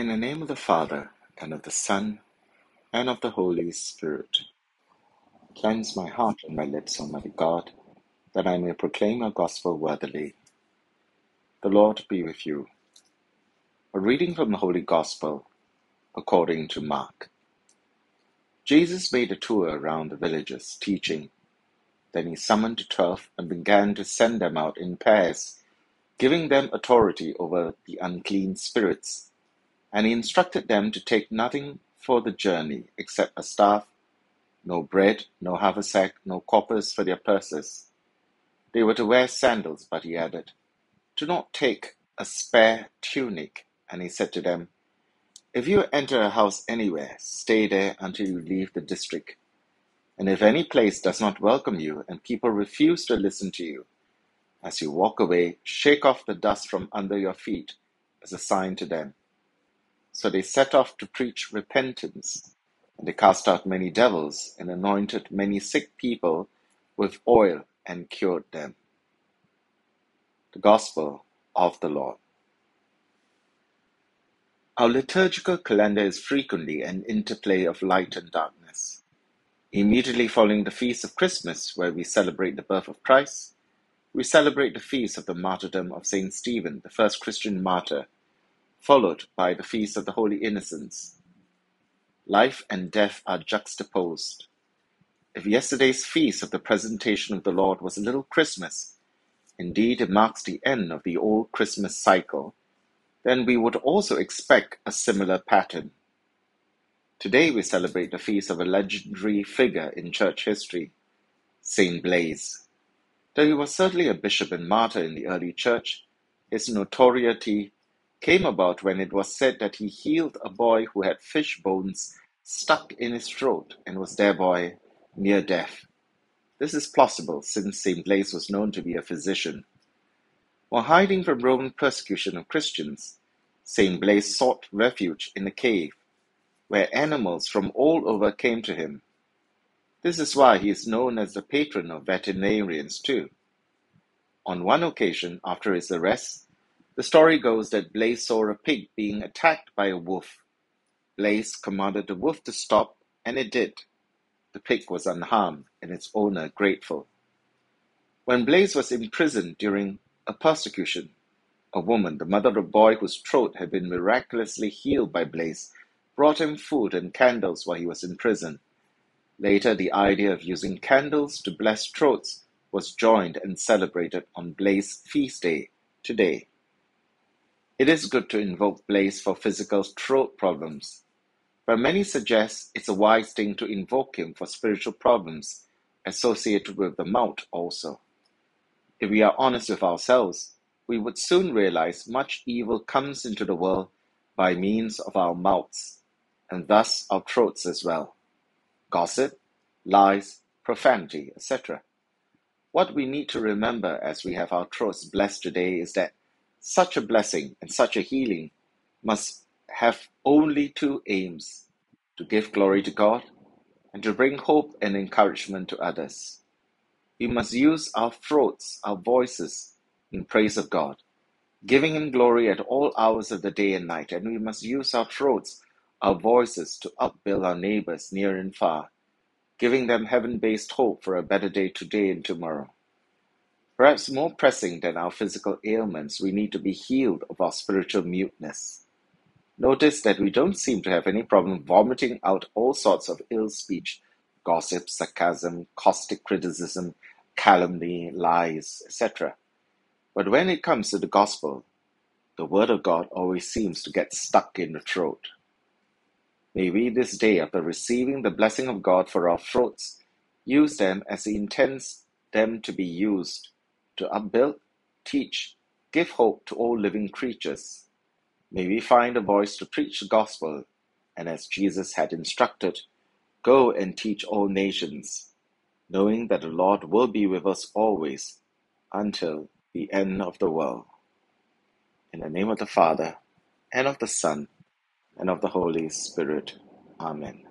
In the name of the Father, and of the Son, and of the Holy Spirit. Cleanse my heart and my lips, Almighty God, that I may proclaim your gospel worthily. The Lord be with you. A reading from the Holy Gospel according to Mark. Jesus made a tour around the villages, teaching. Then he summoned the twelve and began to send them out in pairs, giving them authority over the unclean spirits and he instructed them to take nothing for the journey except a staff, no bread, no haversack, no coppers for their purses. They were to wear sandals, but he added, Do not take a spare tunic. And he said to them, If you enter a house anywhere, stay there until you leave the district. And if any place does not welcome you, and people refuse to listen to you, as you walk away, shake off the dust from under your feet as a sign to them so they set off to preach repentance, and they cast out many devils, and anointed many sick people with oil, and cured them. The Gospel of the Lord. Our liturgical calendar is frequently an interplay of light and darkness. Immediately following the feast of Christmas, where we celebrate the birth of Christ, we celebrate the feast of the martyrdom of Saint Stephen, the first Christian martyr followed by the Feast of the Holy Innocents. Life and death are juxtaposed. If yesterday's feast of the presentation of the Lord was a little Christmas, indeed it marks the end of the old Christmas cycle, then we would also expect a similar pattern. Today we celebrate the feast of a legendary figure in church history, Saint Blaise. Though he was certainly a bishop and martyr in the early church, his notoriety came about when it was said that he healed a boy who had fish bones stuck in his throat and was thereby near death. This is plausible since St. Blaise was known to be a physician. While hiding from Roman persecution of Christians, St. Blaise sought refuge in a cave where animals from all over came to him. This is why he is known as the patron of veterinarians too. On one occasion, after his arrest, the story goes that Blaise saw a pig being attacked by a wolf. Blaise commanded the wolf to stop, and it did. The pig was unharmed, and its owner grateful. When Blaise was imprisoned during a persecution, a woman, the mother of a boy whose throat had been miraculously healed by Blaise, brought him food and candles while he was in prison. Later, the idea of using candles to bless throats was joined and celebrated on Blaise feast day today. It is good to invoke Blaise for physical throat problems, but many suggest it's a wise thing to invoke him for spiritual problems associated with the mouth also. If we are honest with ourselves, we would soon realize much evil comes into the world by means of our mouths, and thus our throats as well. Gossip, lies, profanity, etc. What we need to remember as we have our throats blessed today is that such a blessing and such a healing must have only two aims to give glory to God and to bring hope and encouragement to others. We must use our throats, our voices, in praise of God, giving Him glory at all hours of the day and night, and we must use our throats, our voices, to upbuild our neighbors near and far, giving them heaven based hope for a better day today and tomorrow. Perhaps more pressing than our physical ailments, we need to be healed of our spiritual muteness. Notice that we don't seem to have any problem vomiting out all sorts of ill speech, gossip, sarcasm, caustic criticism, calumny, lies, etc. But when it comes to the gospel, the word of God always seems to get stuck in the throat. May we this day, after receiving the blessing of God for our throats, use them as He intends them to be used to upbuild, teach, give hope to all living creatures. May we find a voice to preach the gospel, and as Jesus had instructed, go and teach all nations, knowing that the Lord will be with us always until the end of the world. In the name of the Father, and of the Son, and of the Holy Spirit. Amen.